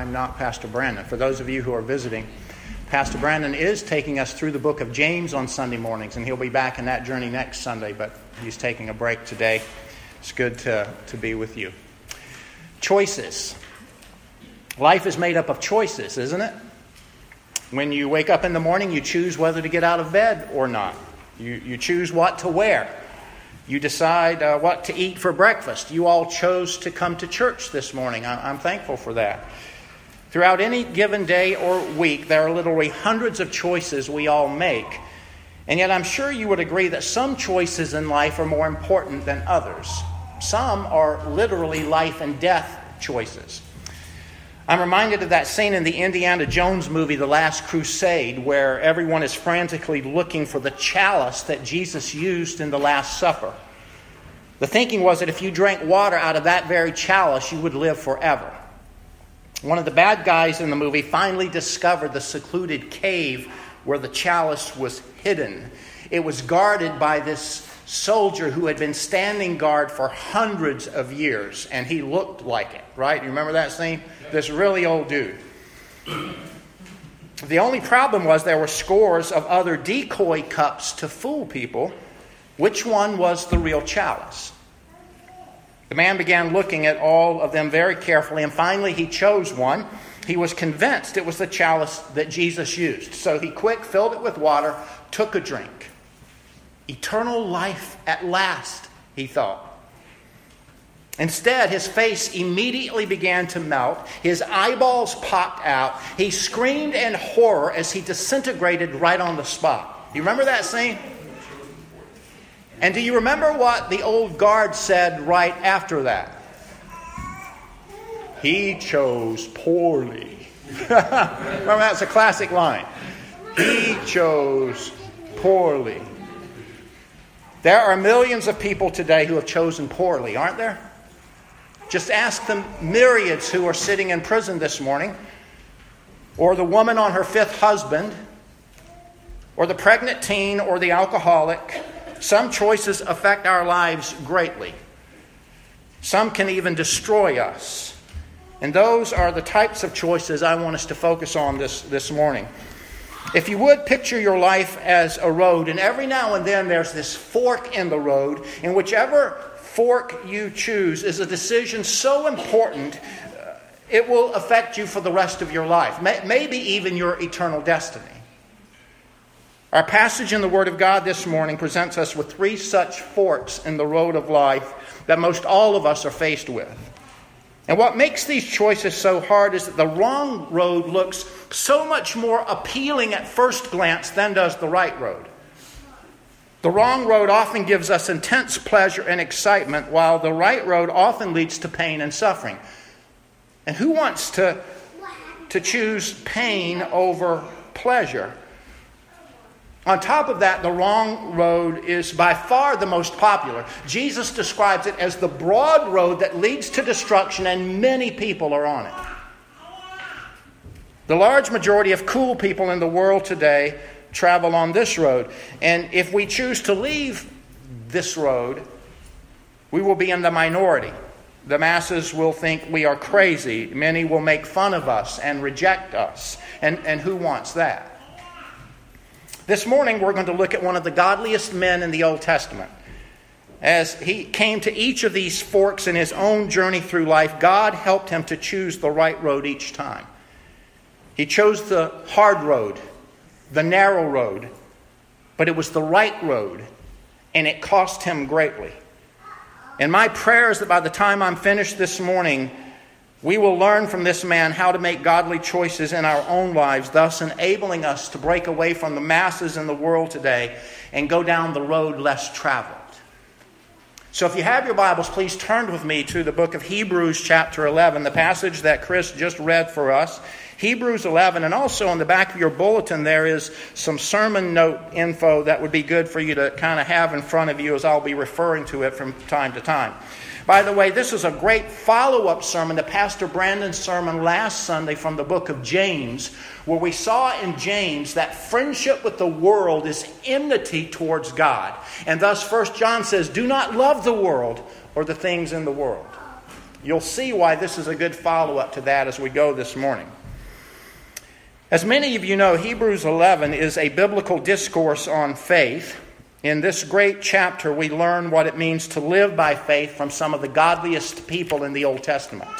I'm not Pastor Brandon. For those of you who are visiting, Pastor Brandon is taking us through the book of James on Sunday mornings, and he'll be back in that journey next Sunday, but he's taking a break today. It's good to, to be with you. Choices. Life is made up of choices, isn't it? When you wake up in the morning, you choose whether to get out of bed or not. You, you choose what to wear. You decide uh, what to eat for breakfast. You all chose to come to church this morning. I, I'm thankful for that. Throughout any given day or week, there are literally hundreds of choices we all make. And yet, I'm sure you would agree that some choices in life are more important than others. Some are literally life and death choices. I'm reminded of that scene in the Indiana Jones movie, The Last Crusade, where everyone is frantically looking for the chalice that Jesus used in the Last Supper. The thinking was that if you drank water out of that very chalice, you would live forever. One of the bad guys in the movie finally discovered the secluded cave where the chalice was hidden. It was guarded by this soldier who had been standing guard for hundreds of years, and he looked like it, right? You remember that scene? This really old dude. The only problem was there were scores of other decoy cups to fool people. Which one was the real chalice? The man began looking at all of them very carefully, and finally he chose one. He was convinced it was the chalice that Jesus used. So he quick filled it with water, took a drink. Eternal life at last, he thought. Instead, his face immediately began to melt. His eyeballs popped out. He screamed in horror as he disintegrated right on the spot. You remember that scene? And do you remember what the old guard said right after that? He chose poorly. remember, that's a classic line. He chose poorly. There are millions of people today who have chosen poorly, aren't there? Just ask the myriads who are sitting in prison this morning, or the woman on her fifth husband, or the pregnant teen, or the alcoholic. Some choices affect our lives greatly. Some can even destroy us. And those are the types of choices I want us to focus on this, this morning. If you would picture your life as a road, and every now and then there's this fork in the road, and whichever fork you choose is a decision so important uh, it will affect you for the rest of your life, maybe even your eternal destiny. Our passage in the Word of God this morning presents us with three such forks in the road of life that most all of us are faced with. And what makes these choices so hard is that the wrong road looks so much more appealing at first glance than does the right road. The wrong road often gives us intense pleasure and excitement, while the right road often leads to pain and suffering. And who wants to, to choose pain over pleasure? On top of that, the wrong road is by far the most popular. Jesus describes it as the broad road that leads to destruction, and many people are on it. The large majority of cool people in the world today travel on this road. And if we choose to leave this road, we will be in the minority. The masses will think we are crazy. Many will make fun of us and reject us. And, and who wants that? This morning, we're going to look at one of the godliest men in the Old Testament. As he came to each of these forks in his own journey through life, God helped him to choose the right road each time. He chose the hard road, the narrow road, but it was the right road, and it cost him greatly. And my prayer is that by the time I'm finished this morning, we will learn from this man how to make godly choices in our own lives, thus enabling us to break away from the masses in the world today and go down the road less traveled. So, if you have your Bibles, please turn with me to the book of Hebrews, chapter 11, the passage that Chris just read for us. Hebrews 11, and also on the back of your bulletin, there is some sermon note info that would be good for you to kind of have in front of you as I'll be referring to it from time to time. By the way, this is a great follow up sermon to Pastor Brandon's sermon last Sunday from the book of James, where we saw in James that friendship with the world is enmity towards God. And thus, 1 John says, Do not love the world or the things in the world. You'll see why this is a good follow up to that as we go this morning. As many of you know, Hebrews 11 is a biblical discourse on faith. In this great chapter, we learn what it means to live by faith from some of the godliest people in the Old Testament.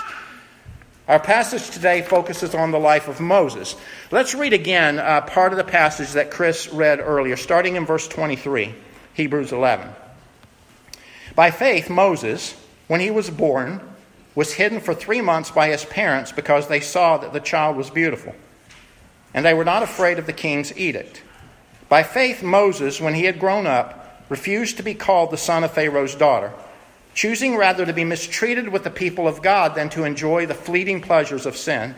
Our passage today focuses on the life of Moses. Let's read again uh, part of the passage that Chris read earlier, starting in verse 23, Hebrews 11. By faith, Moses, when he was born, was hidden for three months by his parents because they saw that the child was beautiful. And they were not afraid of the king's edict. By faith, Moses, when he had grown up, refused to be called the son of Pharaoh's daughter, choosing rather to be mistreated with the people of God than to enjoy the fleeting pleasures of sin.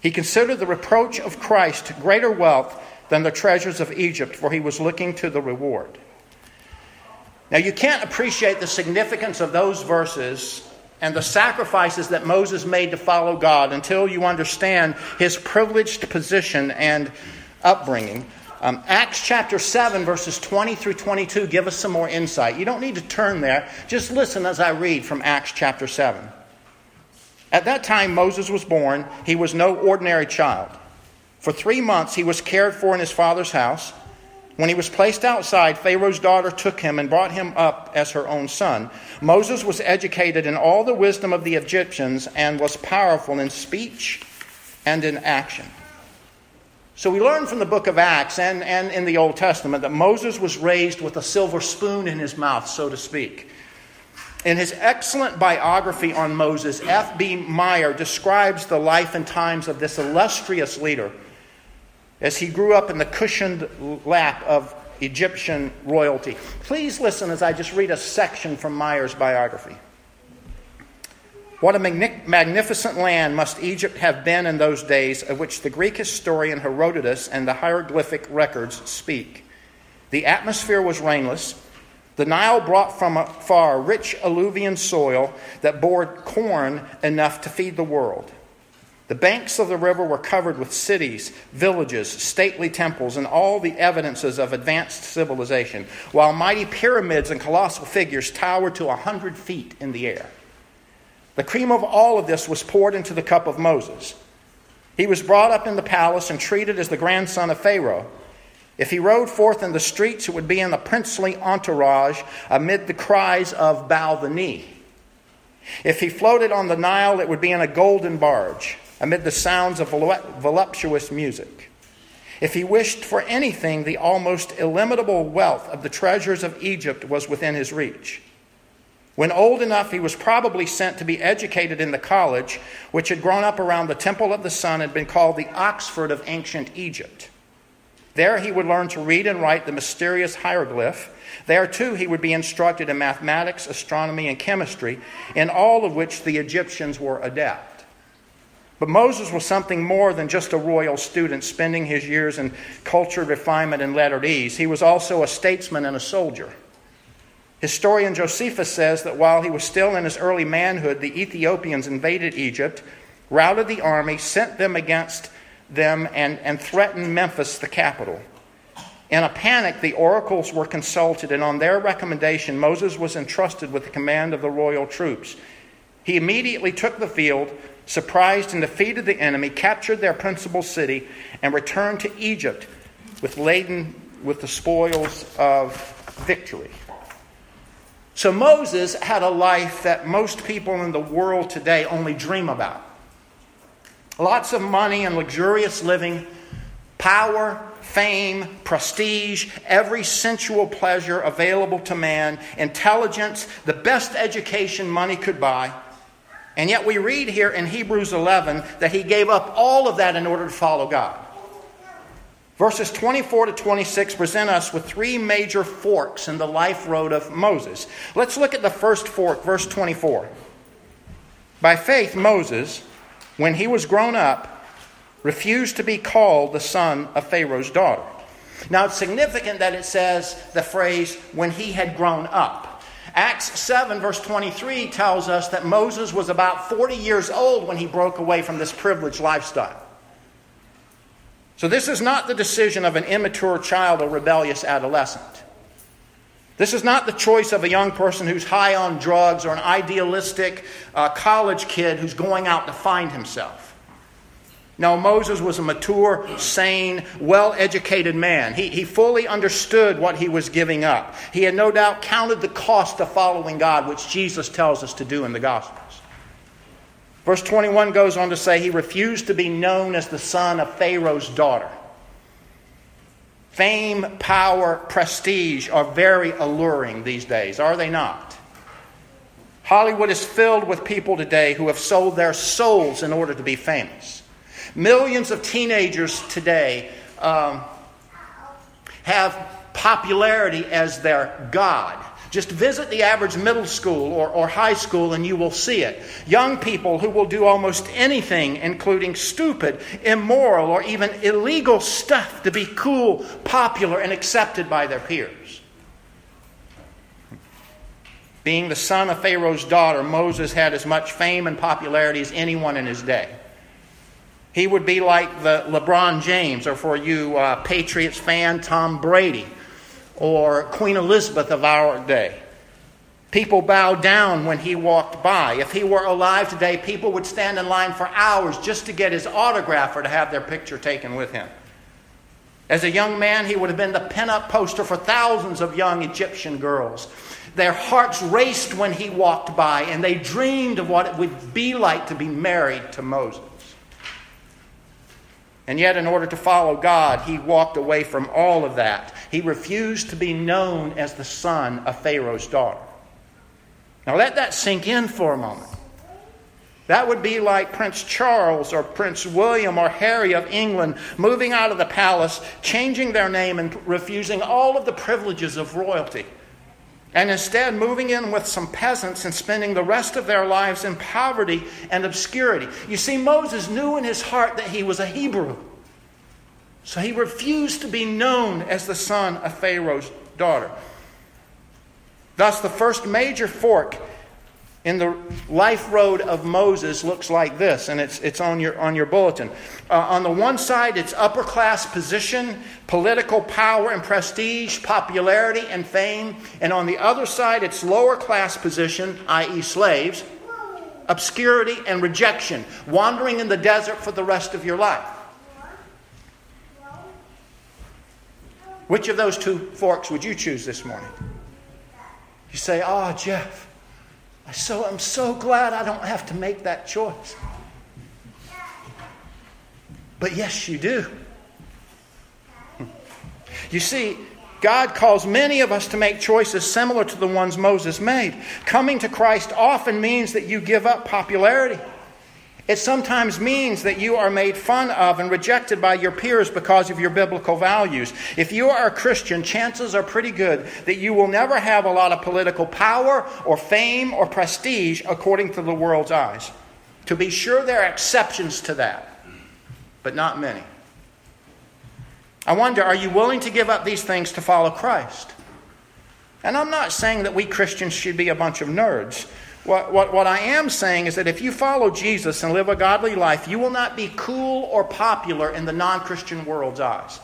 He considered the reproach of Christ greater wealth than the treasures of Egypt, for he was looking to the reward. Now, you can't appreciate the significance of those verses and the sacrifices that Moses made to follow God until you understand his privileged position and upbringing. Um, Acts chapter 7, verses 20 through 22 give us some more insight. You don't need to turn there, just listen as I read from Acts chapter 7. At that time, Moses was born. He was no ordinary child. For three months, he was cared for in his father's house. When he was placed outside, Pharaoh's daughter took him and brought him up as her own son. Moses was educated in all the wisdom of the Egyptians and was powerful in speech and in action. So we learn from the book of Acts and, and in the Old Testament that Moses was raised with a silver spoon in his mouth, so to speak. In his excellent biography on Moses, F.B. Meyer describes the life and times of this illustrious leader as he grew up in the cushioned lap of Egyptian royalty. Please listen as I just read a section from Meyer's biography. What a magnificent land must Egypt have been in those days, of which the Greek historian Herodotus and the hieroglyphic records speak. The atmosphere was rainless. The Nile brought from afar rich alluvial soil that bore corn enough to feed the world. The banks of the river were covered with cities, villages, stately temples, and all the evidences of advanced civilization, while mighty pyramids and colossal figures towered to a hundred feet in the air. The cream of all of this was poured into the cup of Moses. He was brought up in the palace and treated as the grandson of Pharaoh. If he rode forth in the streets, it would be in the princely entourage amid the cries of bow the knee. If he floated on the Nile, it would be in a golden barge amid the sounds of voluptuous music. If he wished for anything, the almost illimitable wealth of the treasures of Egypt was within his reach. When old enough, he was probably sent to be educated in the college, which had grown up around the Temple of the Sun and been called the Oxford of ancient Egypt. There he would learn to read and write the mysterious hieroglyph. There, too, he would be instructed in mathematics, astronomy, and chemistry, in all of which the Egyptians were adept. But Moses was something more than just a royal student spending his years in cultured refinement and lettered ease. He was also a statesman and a soldier. Historian Josephus says that while he was still in his early manhood, the Ethiopians invaded Egypt, routed the army, sent them against them, and, and threatened Memphis, the capital. In a panic, the oracles were consulted, and on their recommendation, Moses was entrusted with the command of the royal troops. He immediately took the field, surprised and defeated the enemy, captured their principal city, and returned to Egypt with laden with the spoils of victory. So Moses had a life that most people in the world today only dream about. Lots of money and luxurious living, power, fame, prestige, every sensual pleasure available to man, intelligence, the best education money could buy. And yet we read here in Hebrews 11 that he gave up all of that in order to follow God. Verses 24 to 26 present us with three major forks in the life road of Moses. Let's look at the first fork, verse 24. By faith, Moses, when he was grown up, refused to be called the son of Pharaoh's daughter. Now, it's significant that it says the phrase, when he had grown up. Acts 7, verse 23, tells us that Moses was about 40 years old when he broke away from this privileged lifestyle. So, this is not the decision of an immature child or rebellious adolescent. This is not the choice of a young person who's high on drugs or an idealistic uh, college kid who's going out to find himself. No, Moses was a mature, sane, well educated man. He, he fully understood what he was giving up. He had no doubt counted the cost of following God, which Jesus tells us to do in the Gospels. Verse 21 goes on to say he refused to be known as the son of Pharaoh's daughter. Fame, power, prestige are very alluring these days, are they not? Hollywood is filled with people today who have sold their souls in order to be famous. Millions of teenagers today um, have popularity as their God. Just visit the average middle school or, or high school and you will see it. Young people who will do almost anything, including stupid, immoral, or even illegal stuff to be cool, popular, and accepted by their peers. Being the son of Pharaoh's daughter, Moses had as much fame and popularity as anyone in his day. He would be like the LeBron James, or for you uh, Patriots fan, Tom Brady or Queen Elizabeth of our day. People bowed down when he walked by. If he were alive today, people would stand in line for hours just to get his autograph or to have their picture taken with him. As a young man, he would have been the pin-up poster for thousands of young Egyptian girls. Their hearts raced when he walked by, and they dreamed of what it would be like to be married to Moses. And yet, in order to follow God, he walked away from all of that. He refused to be known as the son of Pharaoh's daughter. Now, let that sink in for a moment. That would be like Prince Charles or Prince William or Harry of England moving out of the palace, changing their name, and refusing all of the privileges of royalty. And instead, moving in with some peasants and spending the rest of their lives in poverty and obscurity. You see, Moses knew in his heart that he was a Hebrew. So he refused to be known as the son of Pharaoh's daughter. Thus, the first major fork in the life road of Moses looks like this, and it's, it's on, your, on your bulletin. Uh, on the one side, it's upper class position, political power and prestige, popularity and fame. And on the other side, it's lower class position, i.e., slaves, obscurity and rejection, wandering in the desert for the rest of your life. Which of those two forks would you choose this morning? You say, Oh, Jeff, so, I'm so glad I don't have to make that choice. But yes, you do. You see, God calls many of us to make choices similar to the ones Moses made. Coming to Christ often means that you give up popularity. It sometimes means that you are made fun of and rejected by your peers because of your biblical values. If you are a Christian, chances are pretty good that you will never have a lot of political power or fame or prestige according to the world's eyes. To be sure, there are exceptions to that, but not many. I wonder, are you willing to give up these things to follow Christ? And I'm not saying that we Christians should be a bunch of nerds. What, what, what I am saying is that if you follow Jesus and live a godly life, you will not be cool or popular in the non Christian world's eyes.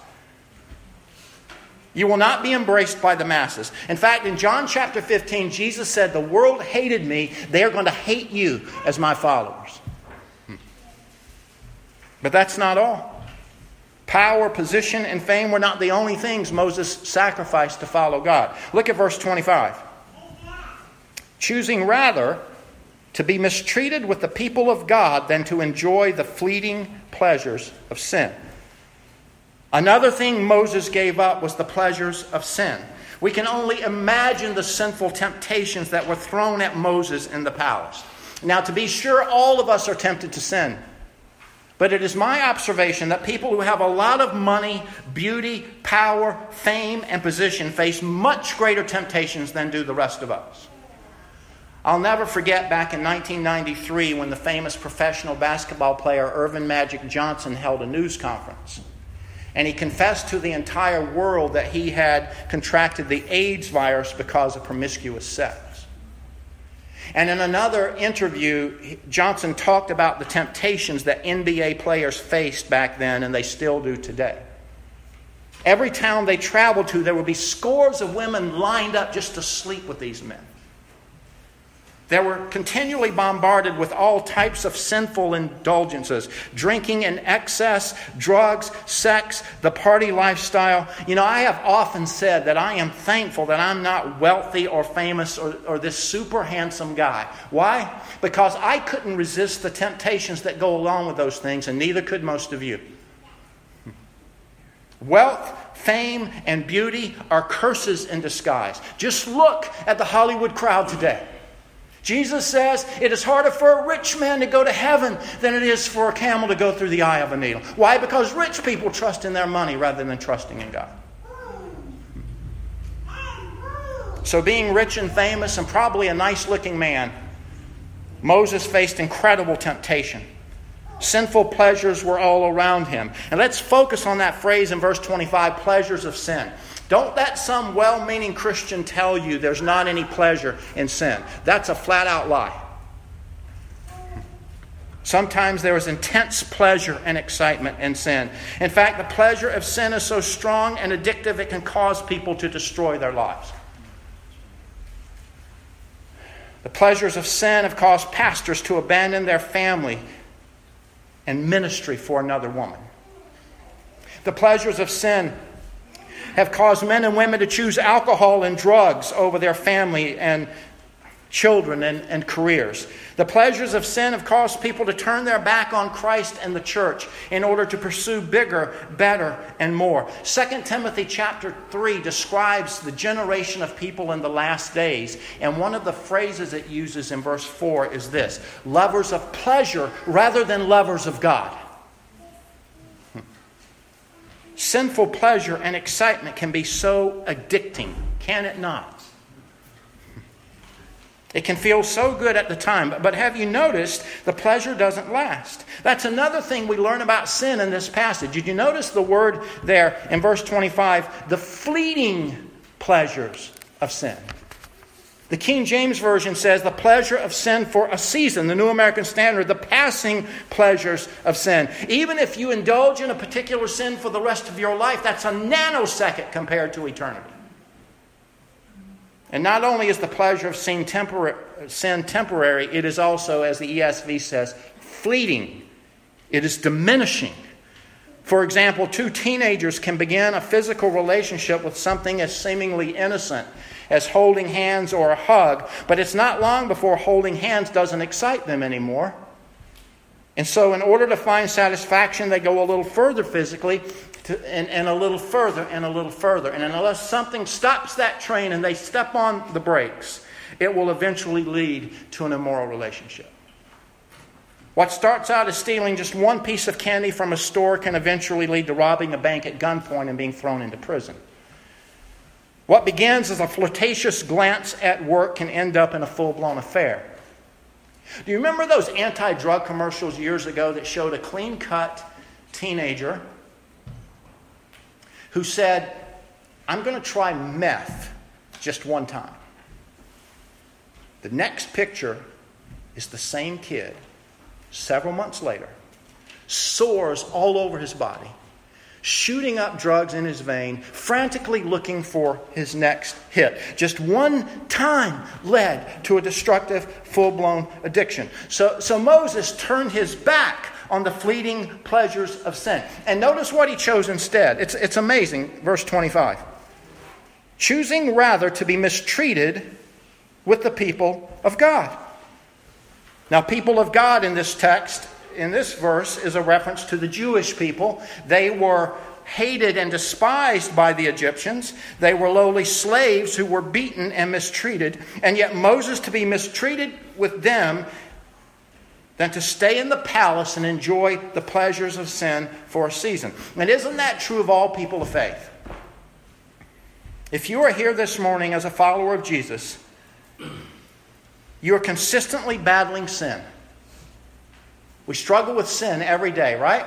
You will not be embraced by the masses. In fact, in John chapter 15, Jesus said, The world hated me. They are going to hate you as my followers. Hmm. But that's not all. Power, position, and fame were not the only things Moses sacrificed to follow God. Look at verse 25 choosing rather to be mistreated with the people of God than to enjoy the fleeting pleasures of sin. Another thing Moses gave up was the pleasures of sin. We can only imagine the sinful temptations that were thrown at Moses in the palace. Now, to be sure, all of us are tempted to sin. But it is my observation that people who have a lot of money, beauty, power, fame, and position face much greater temptations than do the rest of us. I'll never forget back in 1993 when the famous professional basketball player Earvin Magic Johnson held a news conference. And he confessed to the entire world that he had contracted the AIDS virus because of promiscuous sex. And in another interview, Johnson talked about the temptations that NBA players faced back then and they still do today. Every town they traveled to, there would be scores of women lined up just to sleep with these men. They were continually bombarded with all types of sinful indulgences drinking in excess, drugs, sex, the party lifestyle. You know, I have often said that I am thankful that I'm not wealthy or famous or, or this super handsome guy. Why? Because I couldn't resist the temptations that go along with those things, and neither could most of you. Wealth, fame, and beauty are curses in disguise. Just look at the Hollywood crowd today. Jesus says it is harder for a rich man to go to heaven than it is for a camel to go through the eye of a needle. Why? Because rich people trust in their money rather than trusting in God. So, being rich and famous and probably a nice looking man, Moses faced incredible temptation. Sinful pleasures were all around him. And let's focus on that phrase in verse 25 pleasures of sin. Don't let some well meaning Christian tell you there's not any pleasure in sin. That's a flat out lie. Sometimes there is intense pleasure and excitement in sin. In fact, the pleasure of sin is so strong and addictive it can cause people to destroy their lives. The pleasures of sin have caused pastors to abandon their family and ministry for another woman. The pleasures of sin have caused men and women to choose alcohol and drugs over their family and children and, and careers. The pleasures of sin have caused people to turn their back on Christ and the church in order to pursue bigger, better, and more. 2 Timothy chapter 3 describes the generation of people in the last days, and one of the phrases it uses in verse 4 is this lovers of pleasure rather than lovers of God. Sinful pleasure and excitement can be so addicting, can it not? It can feel so good at the time, but have you noticed the pleasure doesn't last? That's another thing we learn about sin in this passage. Did you notice the word there in verse 25? The fleeting pleasures of sin. The King James Version says the pleasure of sin for a season. The New American Standard, the passing pleasures of sin. Even if you indulge in a particular sin for the rest of your life, that's a nanosecond compared to eternity. And not only is the pleasure of sin, tempor- sin temporary, it is also, as the ESV says, fleeting. It is diminishing. For example, two teenagers can begin a physical relationship with something as seemingly innocent as holding hands or a hug, but it's not long before holding hands doesn't excite them anymore. And so, in order to find satisfaction, they go a little further physically to, and, and a little further and a little further. And unless something stops that train and they step on the brakes, it will eventually lead to an immoral relationship. What starts out as stealing just one piece of candy from a store can eventually lead to robbing a bank at gunpoint and being thrown into prison. What begins as a flirtatious glance at work can end up in a full blown affair. Do you remember those anti drug commercials years ago that showed a clean cut teenager who said, I'm going to try meth just one time? The next picture is the same kid several months later, sores all over his body shooting up drugs in his vein, frantically looking for his next hit. Just one time led to a destructive, full blown addiction. So, so Moses turned his back on the fleeting pleasures of sin. And notice what he chose instead. It's, it's amazing. Verse 25. Choosing rather to be mistreated with the people of God. Now, people of God in this text in this verse is a reference to the Jewish people. They were hated and despised by the Egyptians. They were lowly slaves who were beaten and mistreated. And yet, Moses to be mistreated with them than to stay in the palace and enjoy the pleasures of sin for a season. And isn't that true of all people of faith? If you are here this morning as a follower of Jesus, you are consistently battling sin. We struggle with sin every day, right?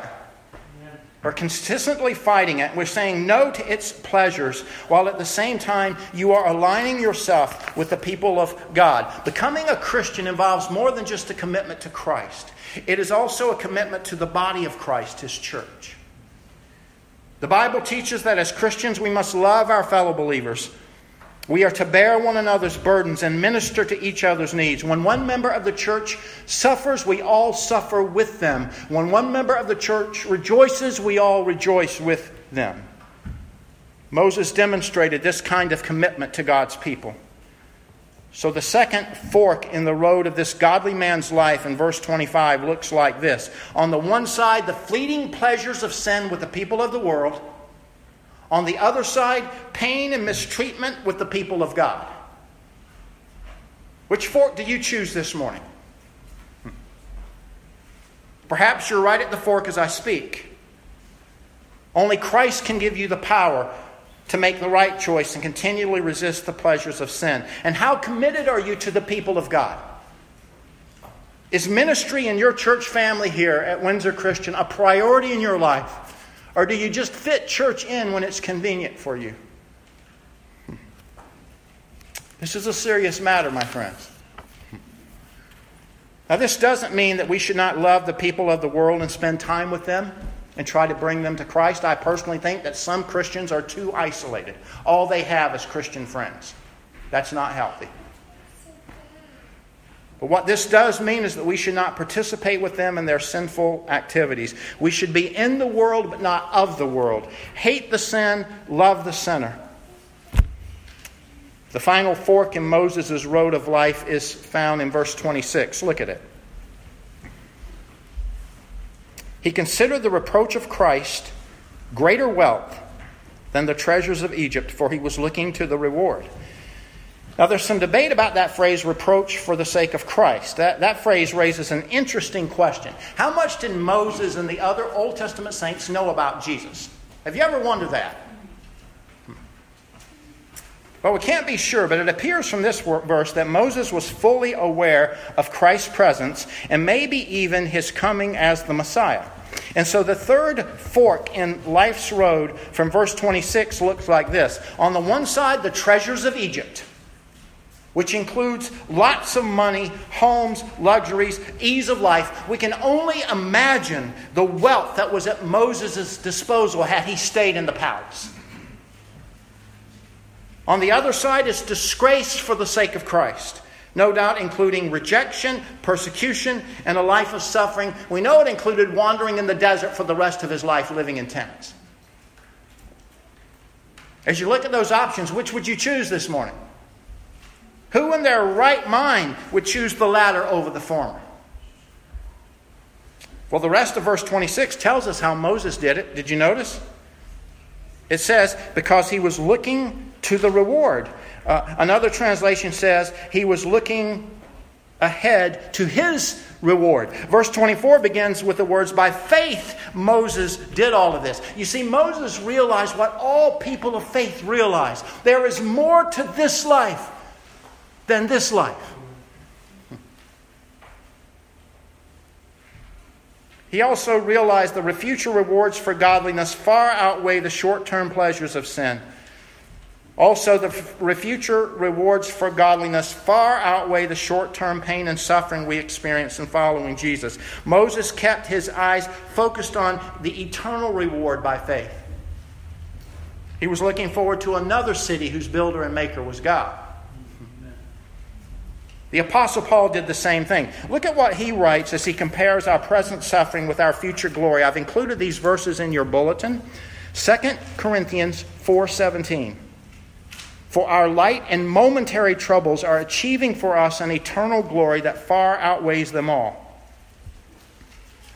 We're consistently fighting it. We're saying no to its pleasures, while at the same time you are aligning yourself with the people of God. Becoming a Christian involves more than just a commitment to Christ, it is also a commitment to the body of Christ, His church. The Bible teaches that as Christians we must love our fellow believers. We are to bear one another's burdens and minister to each other's needs. When one member of the church suffers, we all suffer with them. When one member of the church rejoices, we all rejoice with them. Moses demonstrated this kind of commitment to God's people. So, the second fork in the road of this godly man's life in verse 25 looks like this. On the one side, the fleeting pleasures of sin with the people of the world. On the other side, pain and mistreatment with the people of God. Which fork do you choose this morning? Hmm. Perhaps you're right at the fork as I speak. Only Christ can give you the power to make the right choice and continually resist the pleasures of sin? And how committed are you to the people of God? Is ministry in your church family here at Windsor Christian a priority in your life? Or do you just fit church in when it's convenient for you? This is a serious matter, my friends. Now, this doesn't mean that we should not love the people of the world and spend time with them and try to bring them to Christ. I personally think that some Christians are too isolated. All they have is Christian friends. That's not healthy. But what this does mean is that we should not participate with them in their sinful activities. We should be in the world, but not of the world. Hate the sin, love the sinner. The final fork in Moses' road of life is found in verse 26. Look at it. He considered the reproach of Christ greater wealth than the treasures of Egypt, for he was looking to the reward. Now, there's some debate about that phrase, reproach for the sake of Christ. That, that phrase raises an interesting question. How much did Moses and the other Old Testament saints know about Jesus? Have you ever wondered that? Well, we can't be sure, but it appears from this verse that Moses was fully aware of Christ's presence and maybe even his coming as the Messiah. And so the third fork in life's road from verse 26 looks like this. On the one side, the treasures of Egypt, which includes lots of money, homes, luxuries, ease of life. We can only imagine the wealth that was at Moses' disposal had he stayed in the palace. On the other side is disgrace for the sake of Christ. No doubt, including rejection, persecution, and a life of suffering. We know it included wandering in the desert for the rest of his life, living in tents. As you look at those options, which would you choose this morning? Who in their right mind would choose the latter over the former? Well, the rest of verse 26 tells us how Moses did it. Did you notice? It says, because he was looking to the reward. Uh, another translation says he was looking ahead to his reward. Verse 24 begins with the words, By faith Moses did all of this. You see, Moses realized what all people of faith realize there is more to this life than this life. He also realized the future rewards for godliness far outweigh the short term pleasures of sin. Also, the future rewards for godliness far outweigh the short term pain and suffering we experience in following Jesus. Moses kept his eyes focused on the eternal reward by faith. He was looking forward to another city whose builder and maker was God. The Apostle Paul did the same thing. Look at what he writes as he compares our present suffering with our future glory. I've included these verses in your bulletin. 2 Corinthians 4:17. For our light and momentary troubles are achieving for us an eternal glory that far outweighs them all.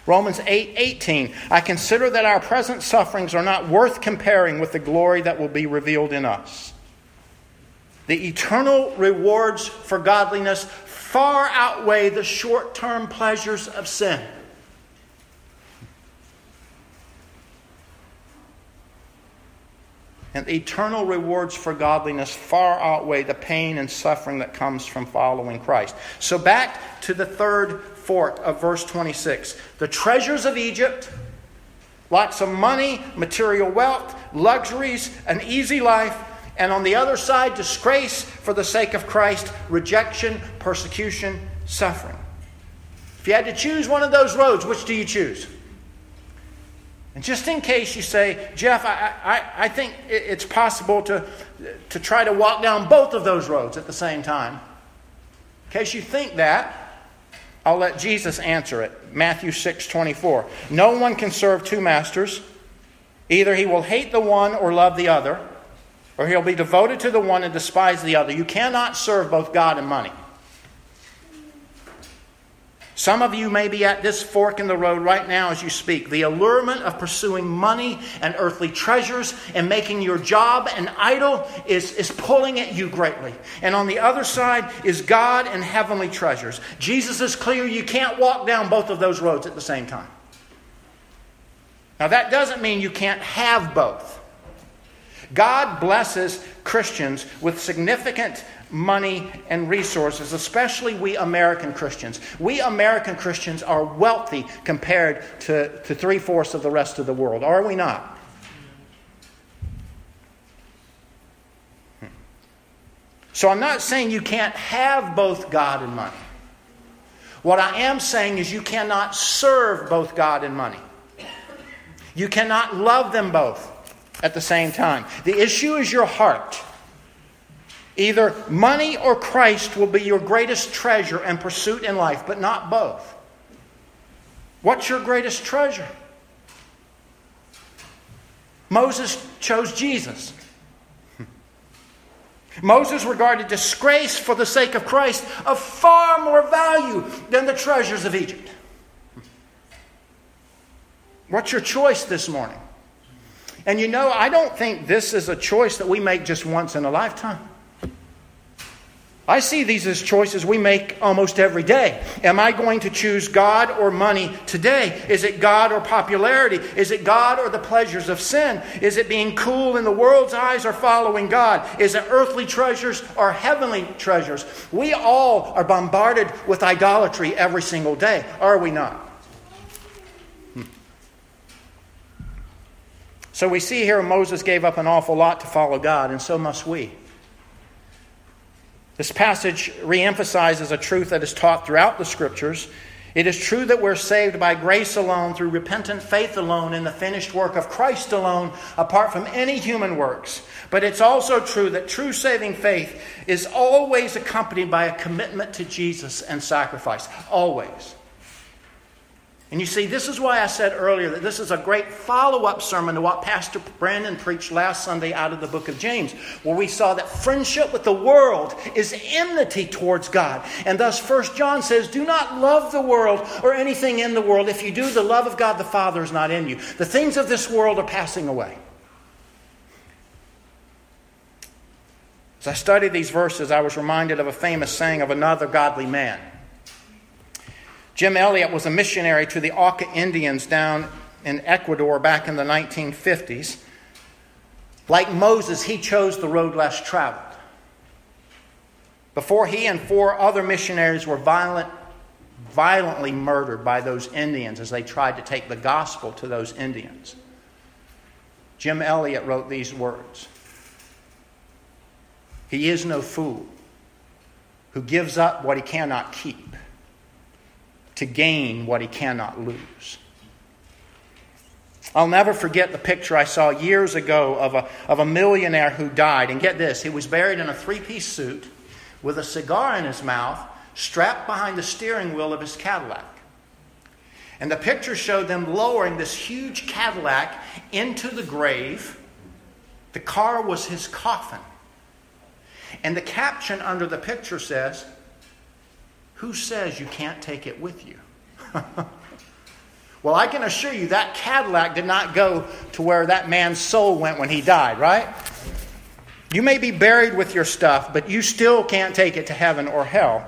Romans 8 18. I consider that our present sufferings are not worth comparing with the glory that will be revealed in us. The eternal rewards for godliness far outweigh the short term pleasures of sin. And eternal rewards for godliness far outweigh the pain and suffering that comes from following Christ. So, back to the third fork of verse 26. The treasures of Egypt, lots of money, material wealth, luxuries, an easy life, and on the other side, disgrace for the sake of Christ, rejection, persecution, suffering. If you had to choose one of those roads, which do you choose? And just in case you say, Jeff, I, I, I think it's possible to, to try to walk down both of those roads at the same time. In case you think that, I'll let Jesus answer it. Matthew 6 24. No one can serve two masters. Either he will hate the one or love the other, or he'll be devoted to the one and despise the other. You cannot serve both God and money. Some of you may be at this fork in the road right now as you speak. The allurement of pursuing money and earthly treasures and making your job an idol is, is pulling at you greatly. And on the other side is God and heavenly treasures. Jesus is clear you can't walk down both of those roads at the same time. Now, that doesn't mean you can't have both. God blesses Christians with significant money and resources, especially we American Christians. We American Christians are wealthy compared to, to three fourths of the rest of the world, are we not? So I'm not saying you can't have both God and money. What I am saying is you cannot serve both God and money. You cannot love them both at the same time. The issue is your heart. Either money or Christ will be your greatest treasure and pursuit in life, but not both. What's your greatest treasure? Moses chose Jesus. Moses regarded disgrace for the sake of Christ of far more value than the treasures of Egypt. What's your choice this morning? And you know, I don't think this is a choice that we make just once in a lifetime. I see these as choices we make almost every day. Am I going to choose God or money today? Is it God or popularity? Is it God or the pleasures of sin? Is it being cool in the world's eyes or following God? Is it earthly treasures or heavenly treasures? We all are bombarded with idolatry every single day, are we not? So we see here Moses gave up an awful lot to follow God, and so must we. This passage reemphasizes a truth that is taught throughout the scriptures. It is true that we're saved by grace alone, through repentant faith alone, in the finished work of Christ alone, apart from any human works. But it's also true that true saving faith is always accompanied by a commitment to Jesus and sacrifice. Always. And you see, this is why I said earlier that this is a great follow up sermon to what Pastor Brandon preached last Sunday out of the book of James, where we saw that friendship with the world is enmity towards God. And thus, First John says, Do not love the world or anything in the world. If you do, the love of God the Father is not in you. The things of this world are passing away. As I studied these verses, I was reminded of a famous saying of another godly man. Jim Elliot was a missionary to the Auca Indians down in Ecuador back in the 1950s. Like Moses, he chose the road less traveled. Before he and four other missionaries were violent, violently murdered by those Indians as they tried to take the gospel to those Indians, Jim Elliot wrote these words He is no fool who gives up what he cannot keep to gain what he cannot lose. I'll never forget the picture I saw years ago of a, of a millionaire who died. And get this, he was buried in a three piece suit with a cigar in his mouth, strapped behind the steering wheel of his Cadillac. And the picture showed them lowering this huge Cadillac into the grave. The car was his coffin. And the caption under the picture says, who says you can't take it with you? well, I can assure you that Cadillac did not go to where that man's soul went when he died, right? You may be buried with your stuff, but you still can't take it to heaven or hell.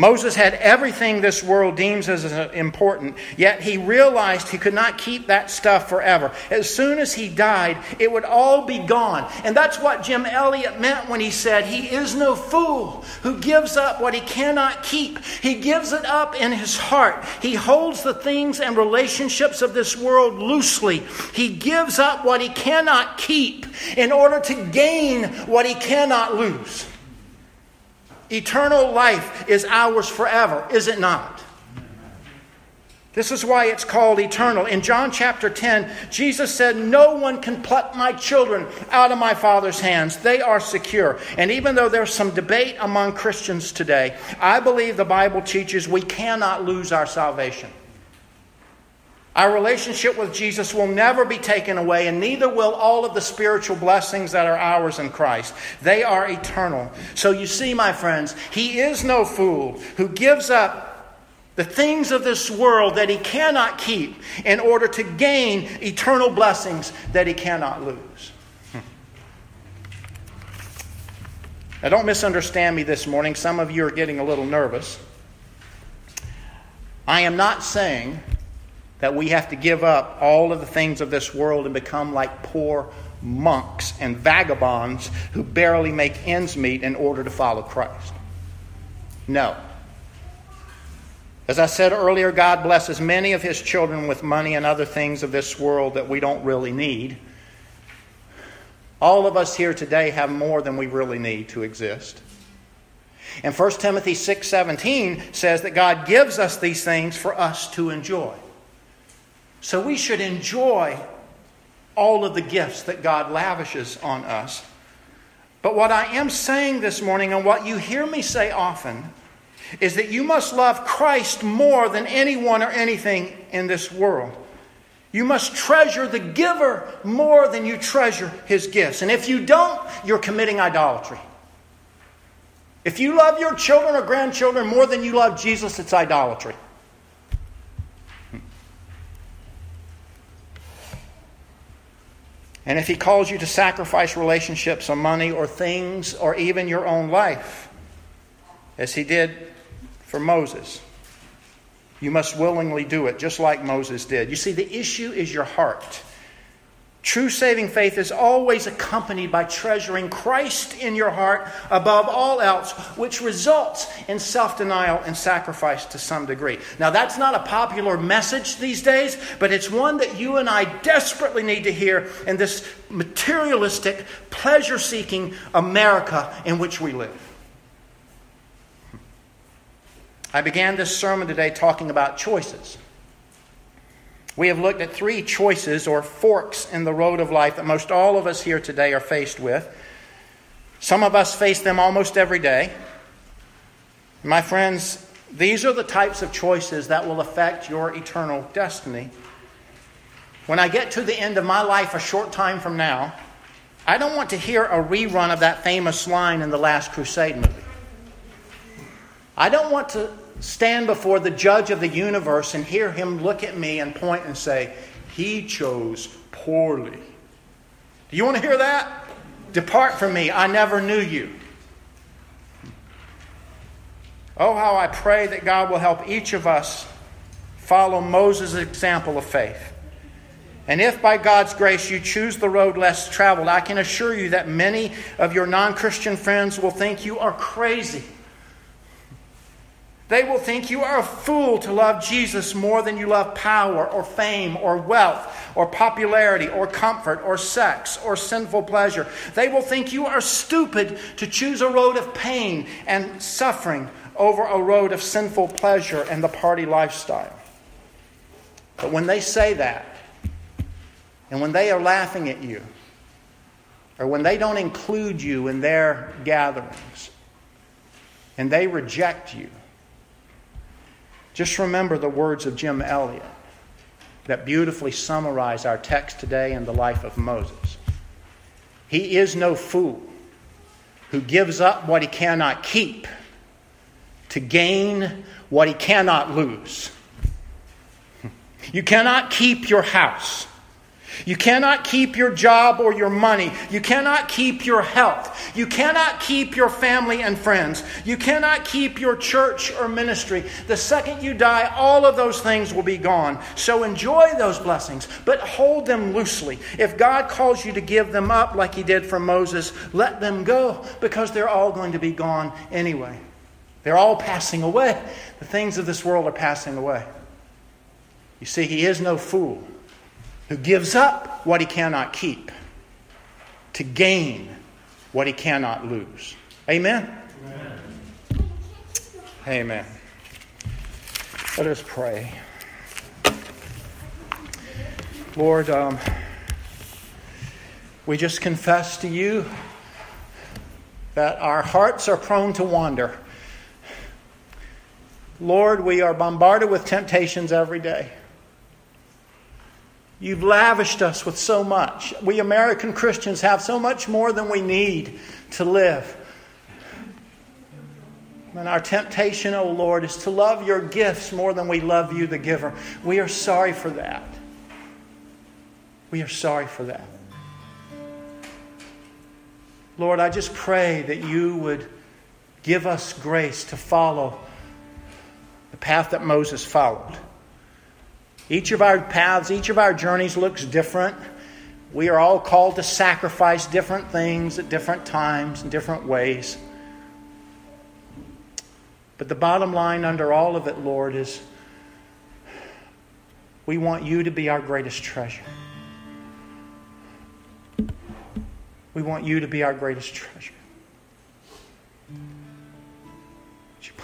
Moses had everything this world deems as uh, important, yet he realized he could not keep that stuff forever. As soon as he died, it would all be gone. And that's what Jim Elliot meant when he said, He is no fool who gives up what he cannot keep. He gives it up in his heart. He holds the things and relationships of this world loosely. He gives up what he cannot keep in order to gain what he cannot lose. Eternal life is ours forever, is it not? This is why it's called eternal. In John chapter 10, Jesus said, No one can pluck my children out of my Father's hands. They are secure. And even though there's some debate among Christians today, I believe the Bible teaches we cannot lose our salvation. Our relationship with Jesus will never be taken away, and neither will all of the spiritual blessings that are ours in Christ. They are eternal. So you see, my friends, He is no fool who gives up the things of this world that he cannot keep in order to gain eternal blessings that he cannot lose. Now, don't misunderstand me this morning. Some of you are getting a little nervous. I am not saying that we have to give up all of the things of this world and become like poor monks and vagabonds who barely make ends meet in order to follow Christ. No. As I said earlier, God blesses many of His children with money and other things of this world that we don't really need. All of us here today have more than we really need to exist. And 1 Timothy 6:17 says that God gives us these things for us to enjoy. So we should enjoy all of the gifts that God lavishes on us. But what I am saying this morning, and what you hear me say often, is that you must love Christ more than anyone or anything in this world. You must treasure the giver more than you treasure his gifts. And if you don't, you're committing idolatry. If you love your children or grandchildren more than you love Jesus, it's idolatry. And if he calls you to sacrifice relationships or money or things or even your own life, as he did for Moses, you must willingly do it, just like Moses did. You see, the issue is your heart. True saving faith is always accompanied by treasuring Christ in your heart above all else, which results in self denial and sacrifice to some degree. Now, that's not a popular message these days, but it's one that you and I desperately need to hear in this materialistic, pleasure seeking America in which we live. I began this sermon today talking about choices. We have looked at three choices or forks in the road of life that most all of us here today are faced with. Some of us face them almost every day. My friends, these are the types of choices that will affect your eternal destiny. When I get to the end of my life a short time from now, I don't want to hear a rerun of that famous line in the Last Crusade movie. I don't want to stand before the judge of the universe and hear him look at me and point and say, He chose poorly. Do you want to hear that? Depart from me, I never knew you. Oh, how I pray that God will help each of us follow Moses' example of faith. And if by God's grace you choose the road less traveled, I can assure you that many of your non Christian friends will think you are crazy. They will think you are a fool to love Jesus more than you love power or fame or wealth or popularity or comfort or sex or sinful pleasure. They will think you are stupid to choose a road of pain and suffering over a road of sinful pleasure and the party lifestyle. But when they say that, and when they are laughing at you, or when they don't include you in their gatherings, and they reject you, just remember the words of Jim Elliot that beautifully summarize our text today and the life of Moses. He is no fool who gives up what he cannot keep to gain what he cannot lose. You cannot keep your house. You cannot keep your job or your money. You cannot keep your health. You cannot keep your family and friends. You cannot keep your church or ministry. The second you die, all of those things will be gone. So enjoy those blessings, but hold them loosely. If God calls you to give them up like He did for Moses, let them go because they're all going to be gone anyway. They're all passing away. The things of this world are passing away. You see, He is no fool who gives up what he cannot keep to gain what he cannot lose. Amen? Amen. Amen. Let us pray. Lord, um, we just confess to you that our hearts are prone to wander. Lord, we are bombarded with temptations every day. You've lavished us with so much. We American Christians have so much more than we need to live. And our temptation, O oh Lord, is to love your gifts more than we love you, the giver. We are sorry for that. We are sorry for that. Lord, I just pray that you would give us grace to follow the path that Moses followed. Each of our paths, each of our journeys looks different. We are all called to sacrifice different things at different times in different ways. But the bottom line under all of it, Lord, is we want you to be our greatest treasure. We want you to be our greatest treasure.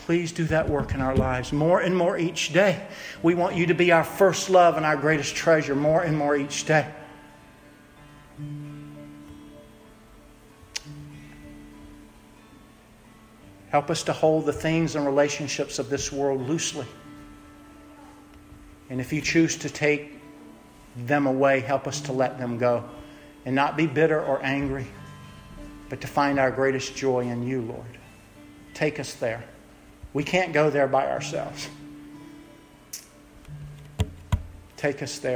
Please do that work in our lives more and more each day. We want you to be our first love and our greatest treasure more and more each day. Help us to hold the things and relationships of this world loosely. And if you choose to take them away, help us to let them go and not be bitter or angry, but to find our greatest joy in you, Lord. Take us there. We can't go there by ourselves. Take us there.